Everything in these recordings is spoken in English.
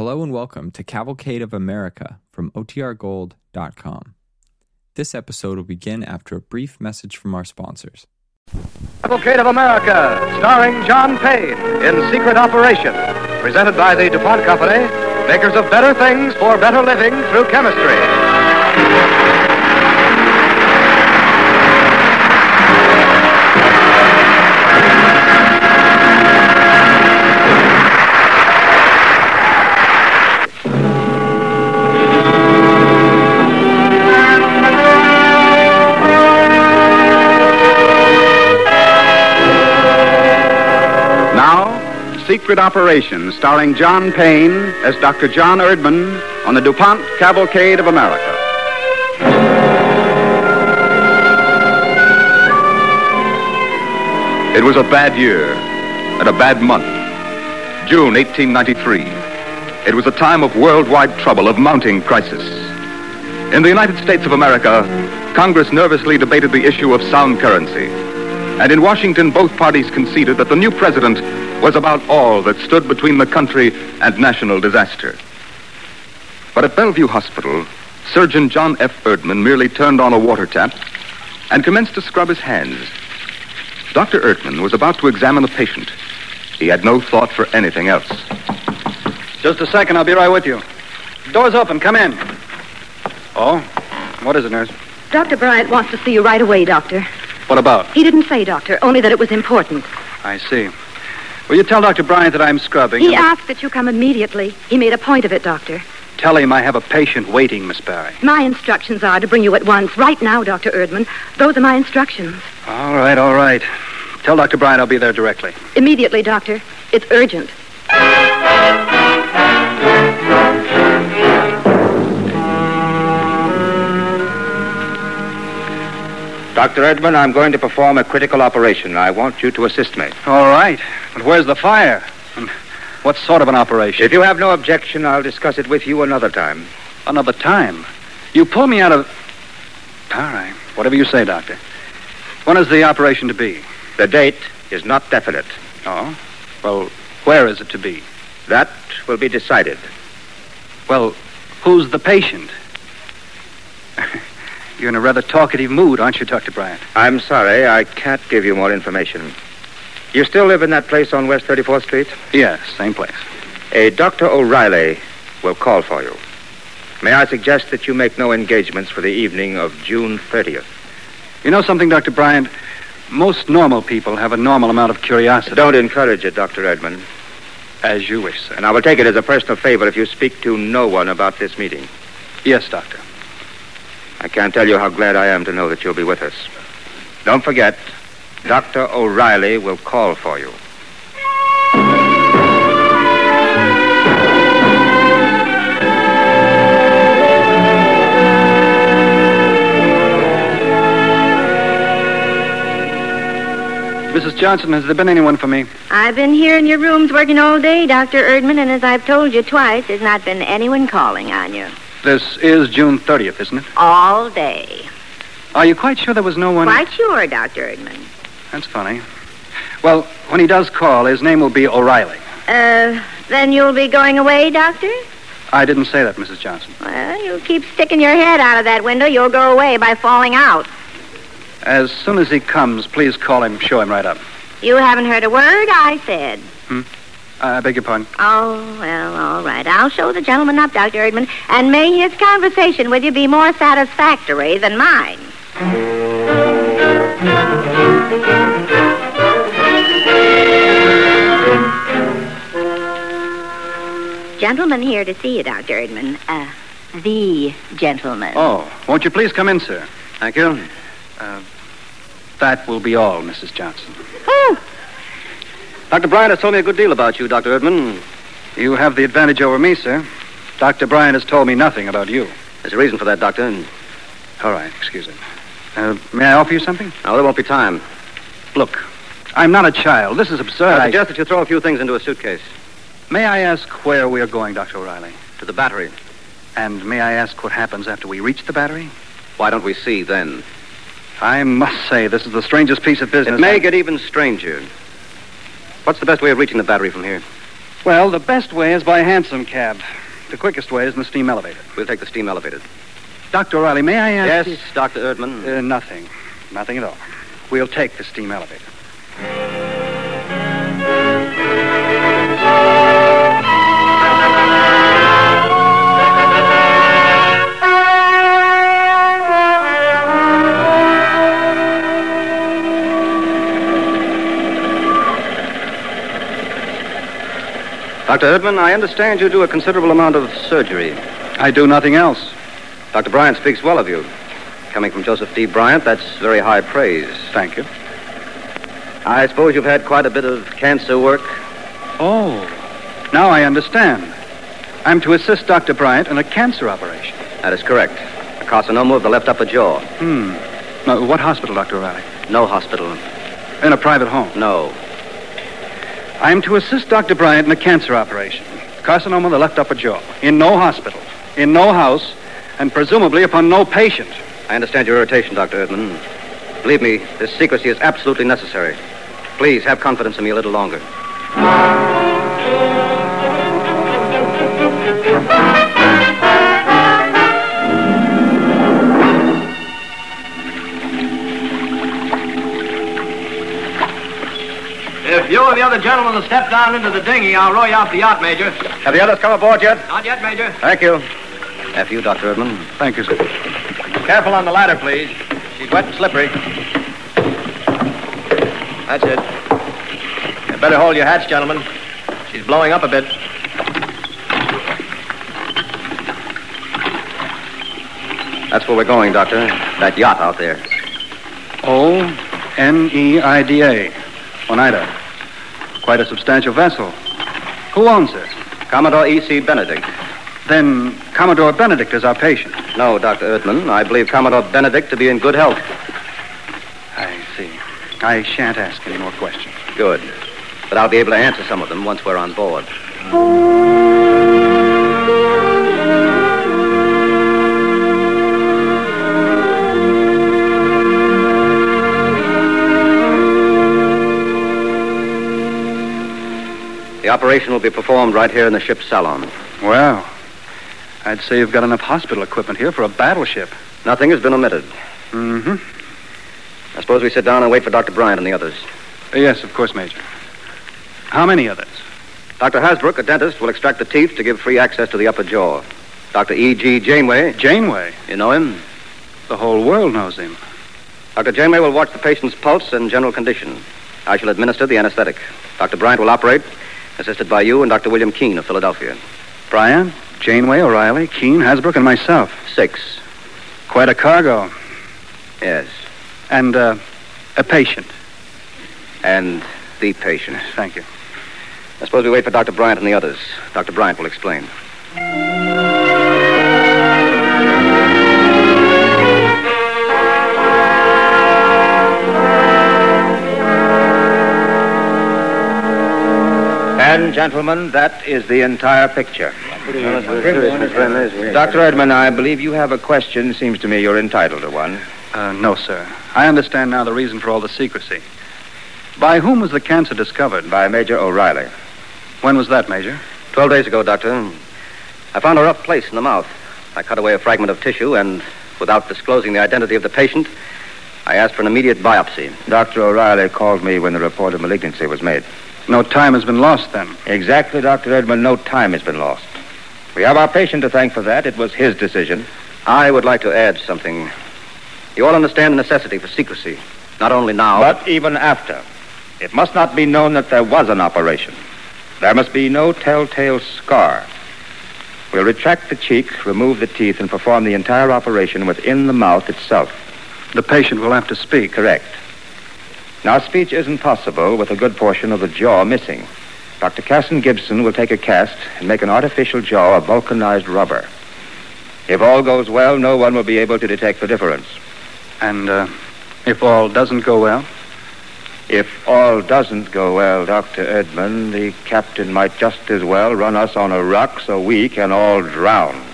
Hello and welcome to Cavalcade of America from OTRGold.com. This episode will begin after a brief message from our sponsors. Cavalcade of America, starring John Payne in Secret Operation, presented by the DuPont Company, makers of better things for better living through chemistry. Secret Operation, starring John Payne as Dr. John Erdman on the DuPont Cavalcade of America. It was a bad year and a bad month. June 1893. It was a time of worldwide trouble, of mounting crisis. In the United States of America, Congress nervously debated the issue of sound currency. And in Washington, both parties conceded that the new president was about all that stood between the country and national disaster. But at Bellevue Hospital, Surgeon John F. Erdman merely turned on a water tap and commenced to scrub his hands. Dr. Erdman was about to examine a patient. He had no thought for anything else. Just a second, I'll be right with you. Door's open, come in. Oh? What is it, nurse? Dr. Bryant wants to see you right away, Doctor. What about? He didn't say, Doctor, only that it was important. I see. Will you tell Dr. Bryant that I'm scrubbing? He asked that you come immediately. He made a point of it, Doctor. Tell him I have a patient waiting, Miss Barry. My instructions are to bring you at once, right now, Dr. Erdman. Those are my instructions. All right, all right. Tell Dr. Bryant I'll be there directly. Immediately, Doctor. It's urgent. Dr. Erdman, I'm going to perform a critical operation. I want you to assist me. All right. But where's the fire? And what sort of an operation? If you have no objection, I'll discuss it with you another time. Another time. You pull me out of. All right. Whatever you say, Doctor. When is the operation to be? The date is not definite. Oh? Well, where is it to be? That will be decided. Well, who's the patient? You're in a rather talkative mood, aren't you, Dr. Bryant? I'm sorry, I can't give you more information. You still live in that place on West 34th Street? Yes, same place. A Dr. O'Reilly will call for you. May I suggest that you make no engagements for the evening of June 30th? You know something, Dr. Bryant? Most normal people have a normal amount of curiosity. Don't encourage it, Dr. Erdman. As you wish, sir. And I will take it as a personal favor if you speak to no one about this meeting. Yes, Doctor. I can't tell you how glad I am to know that you'll be with us. Don't forget, Dr. O'Reilly will call for you. Mrs. Johnson, has there been anyone for me? I've been here in your rooms working all day, Dr. Erdman, and as I've told you twice, there's not been anyone calling on you. This is June 30th, isn't it? All day. Are you quite sure there was no one? Quite sure, Dr. Erdman. That's funny. Well, when he does call, his name will be O'Reilly. Uh, then you'll be going away, Doctor? I didn't say that, Mrs. Johnson. Well, you keep sticking your head out of that window, you'll go away by falling out. As soon as he comes, please call him, show him right up. You haven't heard a word I said. I beg your pardon. Oh, well, all right. I'll show the gentleman up, Dr. Erdman, and may his conversation with you be more satisfactory than mine. Gentleman here to see you, Dr. Erdman. Uh, the gentleman. Oh, won't you please come in, sir? Thank you. Uh, that will be all, Mrs. Johnson. Oh, Dr. Bryant has told me a good deal about you, Dr. Erdman. You have the advantage over me, sir. Dr. Bryant has told me nothing about you. There's a reason for that, Doctor. All right, excuse me. Uh, may I offer you something? Now, there won't be time. Look, I'm not a child. This is absurd. I I- suggest that you throw a few things into a suitcase. May I ask where we are going, Dr. O'Reilly? To the battery. And may I ask what happens after we reach the battery? Why don't we see then? I must say, this is the strangest piece of business. It may I- get even stranger. What's the best way of reaching the battery from here? Well, the best way is by hansom cab. The quickest way is in the steam elevator. We'll take the steam elevator. Dr. O'Reilly, may I ask Yes, Dr. Erdman. Uh, nothing. Nothing at all. We'll take the steam elevator. Dr. Erdman, I understand you do a considerable amount of surgery. I do nothing else. Dr. Bryant speaks well of you. Coming from Joseph D. Bryant, that's very high praise. Thank you. I suppose you've had quite a bit of cancer work. Oh, now I understand. I'm to assist Dr. Bryant in a cancer operation. That is correct. A carcinoma of the left upper jaw. Hmm. Now, what hospital, Dr. O'Reilly? No hospital. In a private home. No. I'm to assist Dr. Bryant in a cancer operation. Carcinoma of the left upper jaw. In no hospital. In no house. And presumably upon no patient. I understand your irritation, Dr. Erdman. Believe me, this secrecy is absolutely necessary. Please have confidence in me a little longer. The other gentlemen will step down into the dinghy, I'll row you off the yacht, Major. Have the others come aboard yet? Not yet, Major. Thank you. After you, Dr. Erdman. Thank you, sir. Careful on the ladder, please. She's wet and slippery. That's it. You better hold your hats, gentlemen. She's blowing up a bit. That's where we're going, Doctor. That yacht out there. O N E I D A. Oneida. Quite a substantial vessel. Who owns it? Commodore E.C. Benedict. Then Commodore Benedict is our patient. No, Dr. Erdman. I believe Commodore Benedict to be in good health. I see. I shan't ask any more questions. Good. But I'll be able to answer some of them once we're on board. The operation will be performed right here in the ship's salon. Well, I'd say you've got enough hospital equipment here for a battleship. Nothing has been omitted. Mm-hmm. I suppose we sit down and wait for Dr. Bryant and the others. Yes, of course, Major. How many others? Dr. Hasbrouck, a dentist, will extract the teeth to give free access to the upper jaw. Dr. E.G. Janeway, Janeway. you know him? The whole world knows him. Dr. Janeway will watch the patient's pulse and general condition. I shall administer the anesthetic. Dr. Bryant will operate, assisted by you and Dr. William Keen of Philadelphia. Bryant, Janeway, O'Reilly, Keen, Hasbrouck, and myself. Six. Quite a cargo. Yes. And, uh, a patient. And the patient. Thank you. I suppose we wait for Dr. Bryant and the others. Dr. Bryant will explain. And, gentlemen, that is the entire picture. Dr. Erdman, I believe you have a question. Seems to me you're entitled to one. Uh, no, sir. I understand now the reason for all the secrecy. By whom was the cancer discovered? By Major O'Reilly. When was that, Major? Twelve days ago, Doctor, I found a rough place in the mouth. I cut away a fragment of tissue, and without disclosing the identity of the patient, I asked for an immediate biopsy. Dr. O'Reilly called me when the report of malignancy was made. No time has been lost then. Exactly, Dr. Erdman. No time has been lost. We have our patient to thank for that. It was his decision. I would like to add something. You all understand the necessity for secrecy, not only now, But even after, it must not be known that there was an operation. There must be no telltale scar. We'll retract the cheek, remove the teeth, and perform the entire operation within the mouth itself. The patient will have to speak. Correct. Now, speech isn't possible with a good portion of the jaw missing. Dr. Kasson Gibson will take a cast and make an artificial jaw of vulcanized rubber. If all goes well, no one will be able to detect the difference. And, uh, if all doesn't go well? If all doesn't go well, Dr. Erdman, the captain might just as well run us on a rock so we can all drown.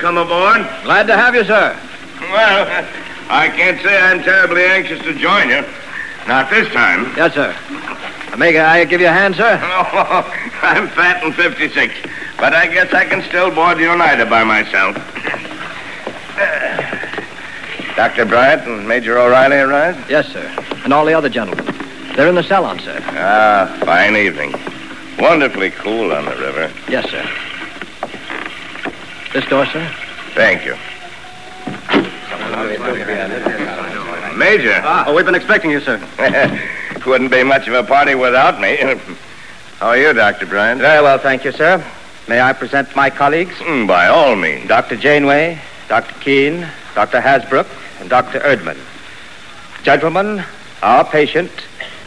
Come aboard? Glad to have you, sir. Well, I can't say I'm terribly anxious to join you. Not this time. Yes, sir. May I give you a hand, sir? Oh, I'm fat and 56, but I guess I can still board the Oneida by myself. Dr. Bryant and Major O'Reilly arrived? Yes, sir. And all the other gentlemen. They're in the salon, sir. Ah, fine evening. Wonderfully cool on the river. Yes, sir. This door, sir? Thank you. Major. Oh, we've been expecting you, sir. Wouldn't be much of a party without me. How are you, Dr. Bryant? Very well, thank you, sir. May I present my colleagues? Mm, by all means. Dr. Janeway, Dr. Keen, Dr. Hasbrouck, and Dr. Erdman. Gentlemen, our patient,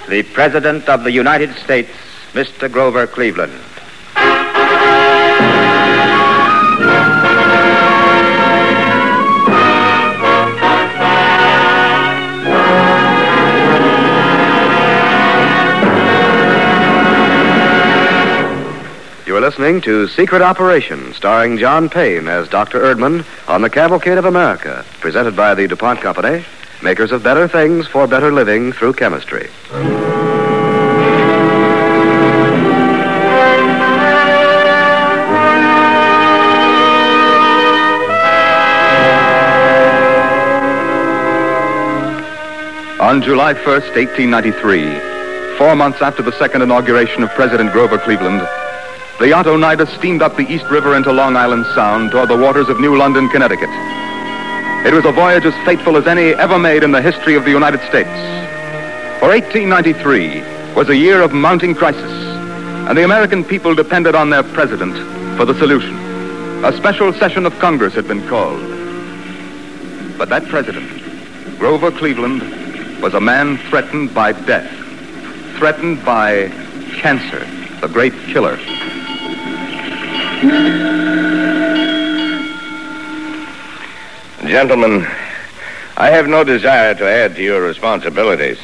the President of the United States, Mr. Grover Cleveland. You are listening to Secret Operation, starring John Payne as Dr. Erdman on the Cavalcade of America, presented by the DuPont Company, makers of better things for better living through chemistry. On July 1st, 1893, four months after the second inauguration of President Grover Cleveland, the Oneida steamed up the East River into Long Island Sound toward the waters of New London, Connecticut. It was a voyage as fateful as any ever made in the history of the United States. For 1893 was a year of mounting crisis, and the American people depended on their president for the solution. A special session of Congress had been called. But that president, Grover Cleveland, was a man threatened by death, threatened by cancer, the great killer. Gentlemen, I have no desire to add to your responsibilities.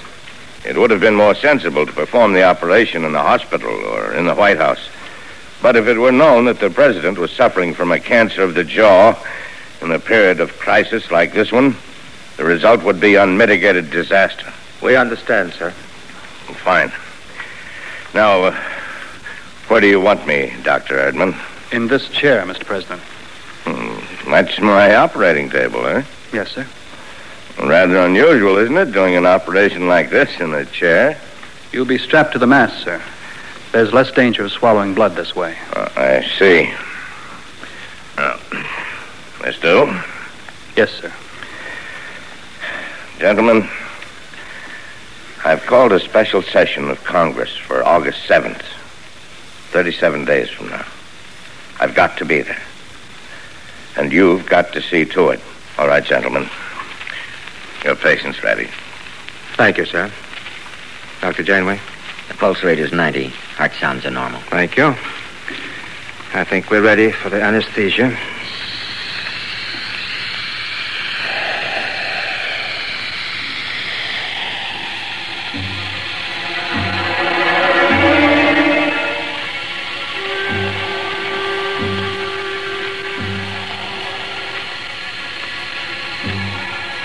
It would have been more sensible to perform the operation in the hospital or in the White House. But if it were known that the president was suffering from a cancer of the jaw in a period of crisis like this one, the result would be unmitigated disaster. We understand, sir. Fine. Now, uh, where do you want me, Dr. Erdman? In this chair, Mr. President. Hmm, that's my operating table, eh? Yes, sir. Rather unusual, isn't it, doing an operation like this in a chair? You'll be strapped to the mast, sir. There's less danger of swallowing blood this way. Uh, I see. Now, this do? Yes, sir. Gentlemen, I've called a special session of Congress for August 7th, 37 days from now. I've got to be there. And you've got to see to it. All right, gentlemen. Your patient's ready. Thank you, sir. Dr. Janeway? The pulse rate is 90. Heart sounds are normal. Thank you. I think we're ready for the anesthesia.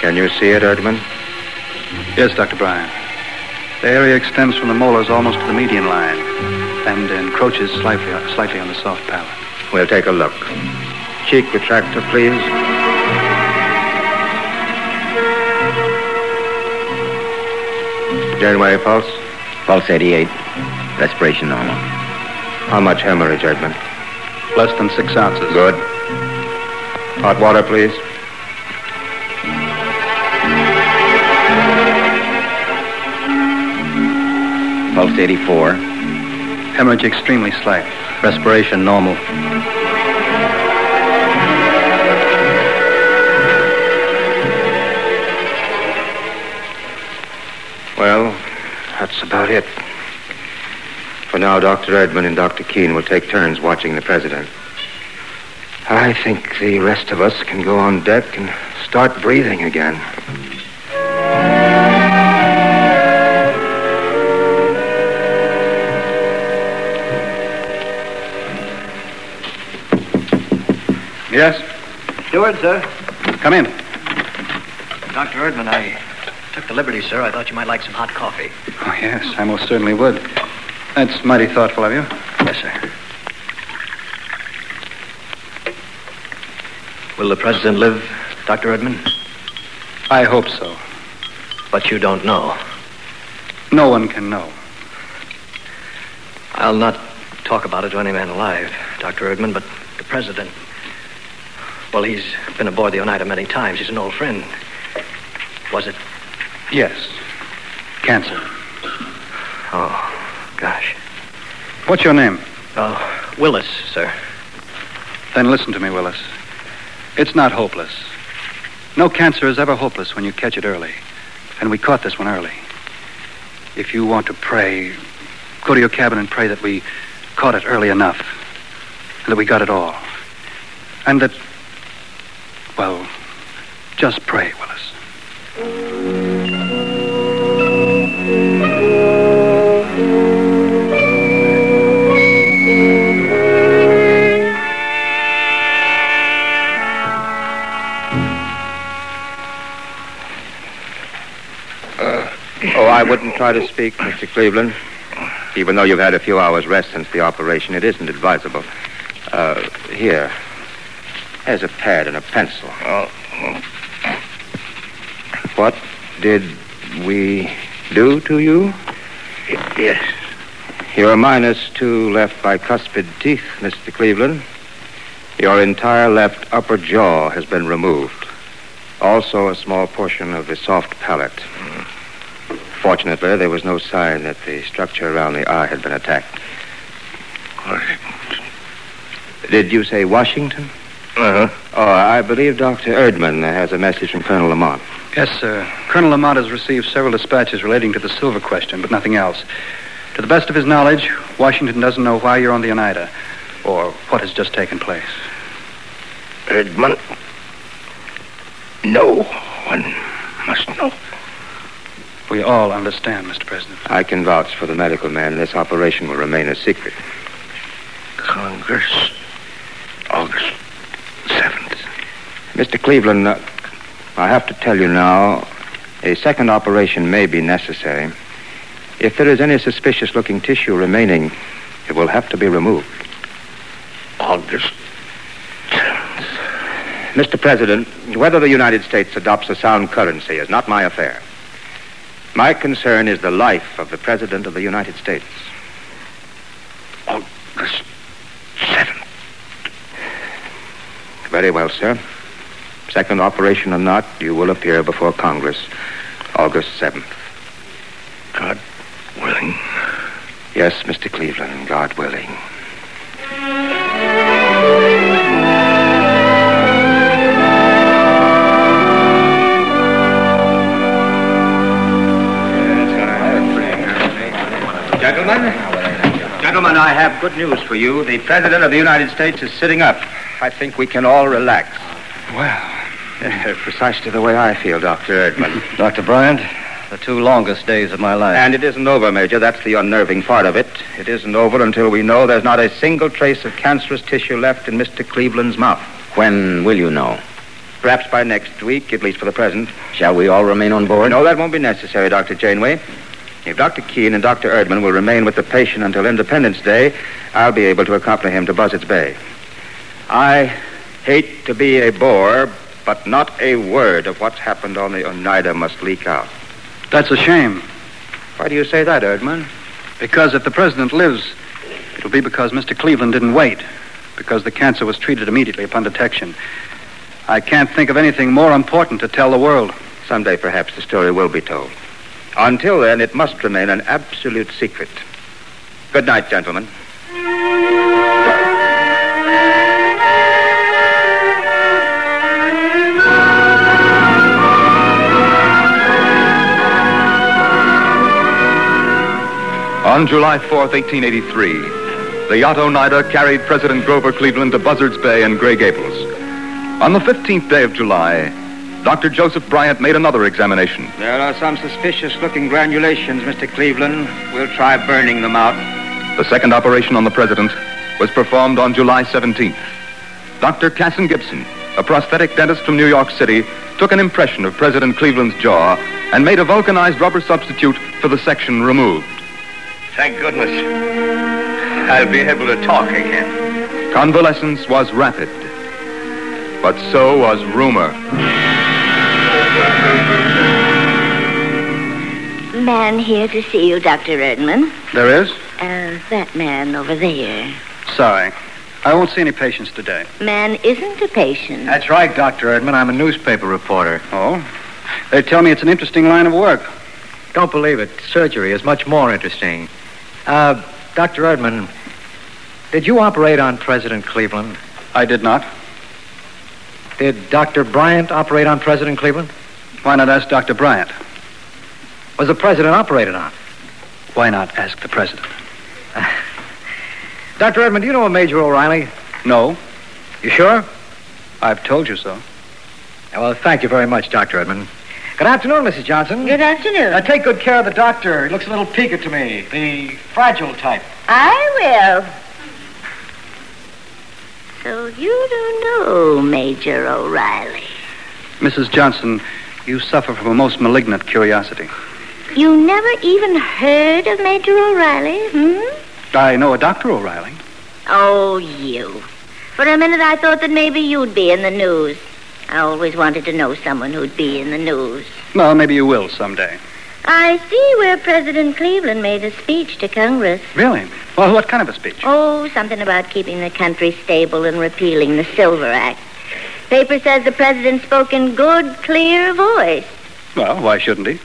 Can you see it, Erdman? Yes, Dr. Bryant. The area extends from the molars almost to the median line and encroaches slightly, slightly on the soft palate. We'll take a look. Cheek retractor, please. Janeway pulse? Pulse 88. Respiration normal. How much hemorrhage, Erdman? Less than six ounces. Good. Hot water, please. Pulse 84. Hemorrhage extremely slight. Respiration normal. Well, that's about it. For now, Dr. Erdman and Dr. Keen will take turns watching the president. I think the rest of us can go on deck and start breathing again. Yes? Steward, sir. Come in. Dr. Erdman, I took the liberty, sir. I thought you might like some hot coffee. Oh, yes, I most certainly would. That's mighty thoughtful of you. Yes, sir. Will the president live, Dr. Erdman? I hope so. But you don't know. No one can know. I'll not talk about it to any man alive, Dr. Erdman, but the president. Well, he's been aboard the Oneida many times. He's an old friend. Was it? Yes. Cancer. Oh, gosh. What's your name? Uh, Willis, sir. Then listen to me, Willis. It's not hopeless. No cancer is ever hopeless when you catch it early. And we caught this one early. If you want to pray, go to your cabin and pray that we caught it early enough. And that we got it all. And that, well, just pray, Willis. Oh, I wouldn't try to speak, Mr. Cleveland. Even though you've had a few hours' rest since the operation, it isn't advisable. Uh, here. Here's a pad and a pencil. Oh. What did we do to you? Yes. Your minus two left bicuspid teeth, Mr. Cleveland. Your entire left upper jaw has been removed. Also, a small portion of the soft palate. Mm. Fortunately, there was no sign that the structure around the eye had been attacked. Did you say Washington? Uh-huh. Oh, I believe Dr. Erdman has a message from Colonel Lamont. Yes, sir. Colonel Lamont has received several dispatches relating to the silver question, but nothing else. To the best of his knowledge, Washington doesn't know why you're on the Oneida or what has just taken place. Erdman. No one must know. We all understand, Mr. President. I can vouch for the medical man. This operation will remain a secret. Congress, August 7th. Mr. Cleveland, uh, I have to tell you now, a second operation may be necessary. If there is any suspicious looking tissue remaining, it will have to be removed. August. Mr. President, whether the United States adopts a sound currency is not my affair. My concern is the life of the President of the United States. August 7th. Very well, sir. Second operation or not, you will appear before Congress August 7th. God willing. Yes, Mr. Cleveland, God willing. Gentlemen, gentlemen, I have good news for you. The President of the United States is sitting up. I think we can all relax. Well, Uh, precisely the way I feel, Dr. Erdman. Dr. Bryant, the two longest days of my life. And it isn't over, Major. That's the unnerving part of it. It isn't over until we know there's not a single trace of cancerous tissue left in Mr. Cleveland's mouth. When will you know? Perhaps by next week, at least for the present. Shall we all remain on board? No, that won't be necessary, Dr. Janeway. If Dr. Keen and Dr. Erdman will remain with the patient until Independence Day, I'll be able to accompany him to Buzzards Bay. I hate to be a bore, but not a word of what's happened on the Oneida must leak out. that's a shame. Why do you say that, Erdman? Because if the president lives, it'll be because Mr. Cleveland didn't wait. Because the cancer was treated immediately upon detection. I can't think of anything more important to tell the world. Someday, perhaps, the story will be told. Until then, it must remain an absolute secret. Good night, gentlemen. On July 4th, 1883, the yacht Oneida carried President Grover Cleveland to Buzzards Bay and Gray Gables. On the 15th day of July, Dr. Joseph Bryant made another examination. There are some suspicious looking granulations, Mr. Cleveland. We'll try burning them out. The second operation on the president was performed on July 17th. Dr. Kasson Gibson, a prosthetic dentist from New York City, took an impression of President Cleveland's jaw and made a vulcanized rubber substitute for the section removed. Thank goodness. I'll be able to talk again. Convalescence was rapid, but so was rumor. Man here to see you, Dr. Erdman. There is? Uh, that man over there. Sorry. I won't see any patients today. Man isn't a patient. That's right, Dr. Erdman. I'm a newspaper reporter. Oh? They tell me it's an interesting line of work. Don't believe it. Surgery is much more interesting. Uh, Dr. Erdman, did you operate on President Cleveland? I did not. Did Dr. Bryant operate on President Cleveland? Why not ask Dr. Bryant? Was the president operated on? Why not ask the president? Dr. Erdman, do you know a Major O'Reilly? No. You sure? I've told you so. Well, thank you very much, Dr. Erdman. Good afternoon, Mrs. Johnson. Good afternoon. Now, take good care of the doctor. He looks a little peaked to me. The fragile type. I will. So you don't know Major O'Reilly. Mrs. Johnson, you suffer from a most malignant curiosity. You never even heard of Major O'Reilly, hmm? I know a Dr. O'Reilly. Oh, you. For a minute I thought that maybe you'd be in the news. I always wanted to know someone who'd be in the news. Well, maybe you will someday. I see where President Cleveland made a speech to Congress. Really? Well, what kind of a speech? Oh, something about keeping the country stable and repealing the Silver Act. Paper says the president spoke in good, clear voice. Well, why shouldn't he?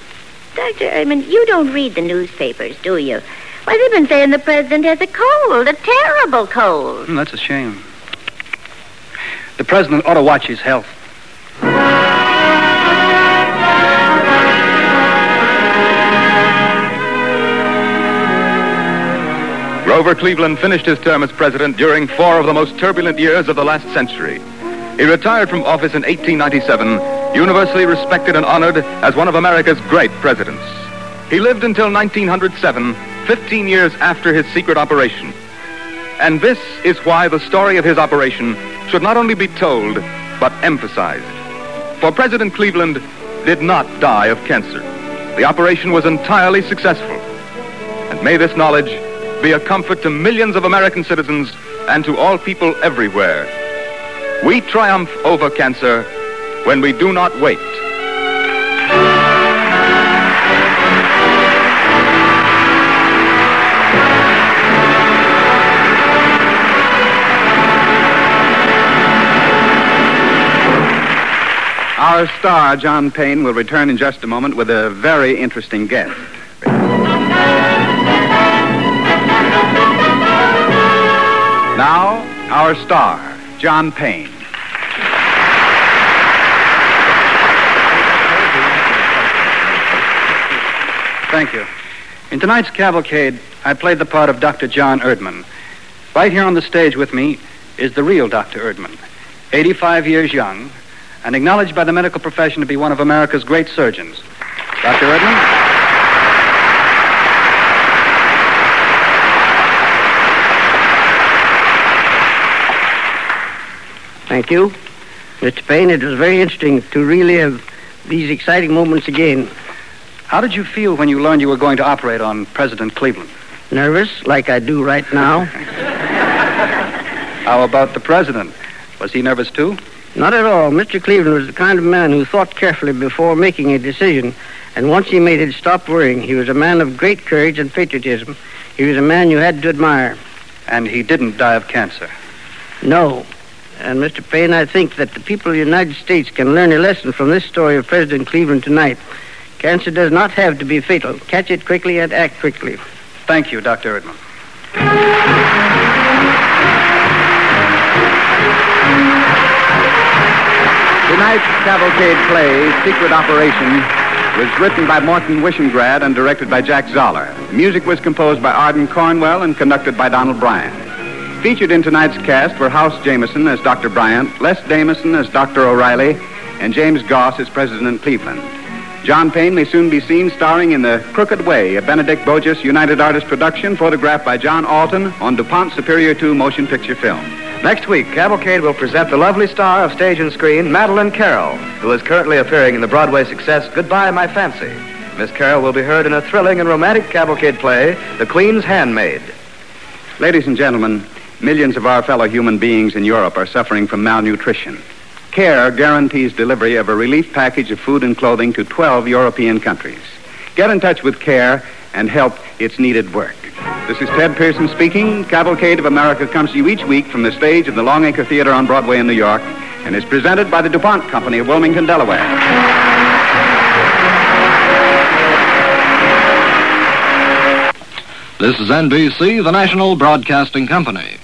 Dr. Erdman, you don't read the newspapers, do you? Why, they've been saying the president has a cold, a terrible cold. Hmm, that's a shame. The president ought to watch his health. Grover Cleveland finished his term as president during four of the most turbulent years of the last century. He retired from office in 1897, universally respected and honored as one of America's great presidents. He lived until 1907, 15 years after his secret operation. And this is why the story of his operation should not only be told, but emphasized. For President Cleveland did not die of cancer. The operation was entirely successful. And may this knowledge be a comfort to millions of American citizens and to all people everywhere. We triumph over cancer when we do not wait. Our star, John Payne, will return in just a moment with a very interesting guest. Now, our star, John Payne. Thank you. In tonight's cavalcade, I played the part of Dr. John Erdman. Right here on the stage with me is the real Dr. Erdman, 85 years young, and acknowledged by the medical profession to be one of America's great surgeons. Dr. Erdman? Thank you. Mr. Payne, it was very interesting to relive these exciting moments again. How did you feel when you learned you were going to operate on President Cleveland? Nervous, like I do right now. How about the president? Was he nervous too? Not at all. Mr. Cleveland was the kind of man who thought carefully before making a decision, and once he made it, stopped worrying. He was a man of great courage and patriotism. He was a man you had to admire. And he didn't die of cancer? No. And, Mr. Payne, I think that the people of the United States can learn a lesson from this story of President Cleveland tonight. Cancer does not have to be fatal. Catch it quickly and act quickly. Thank you, Dr. Erdman. Tonight's cavalcade play, Secret Operation, was written by Morton Wishengrad and directed by Jack Zoller. The music was composed by Ardon Cornwell and conducted by Donald Bryant. Featured in tonight's cast were House Jameson as Dr. Bryant, Les Damison as Dr. O'Reilly, and James Goss as President Cleveland. John Payne may soon be seen starring in The Crooked Way, a Benedict Bogeaus United Artists production photographed by John Alton on DuPont Superior 2 motion picture film. Next week, Cavalcade will present the lovely star of stage and screen, Madeleine Carroll, who is currently appearing in the Broadway success Goodbye, My Fancy. Miss Carroll will be heard in a thrilling and romantic cavalcade play, The Queen's Handmaid. Ladies and gentlemen, millions of our fellow human beings in Europe are suffering from malnutrition. CARE guarantees delivery of a relief package of food and clothing to 12 European countries. Get in touch with CARE and help its needed work. This is Ted Pearson speaking. Cavalcade of America comes to you each week from the stage of the Longacre Theater on Broadway in New York and is presented by the DuPont Company of Wilmington, Delaware. This is NBC, the national broadcasting company.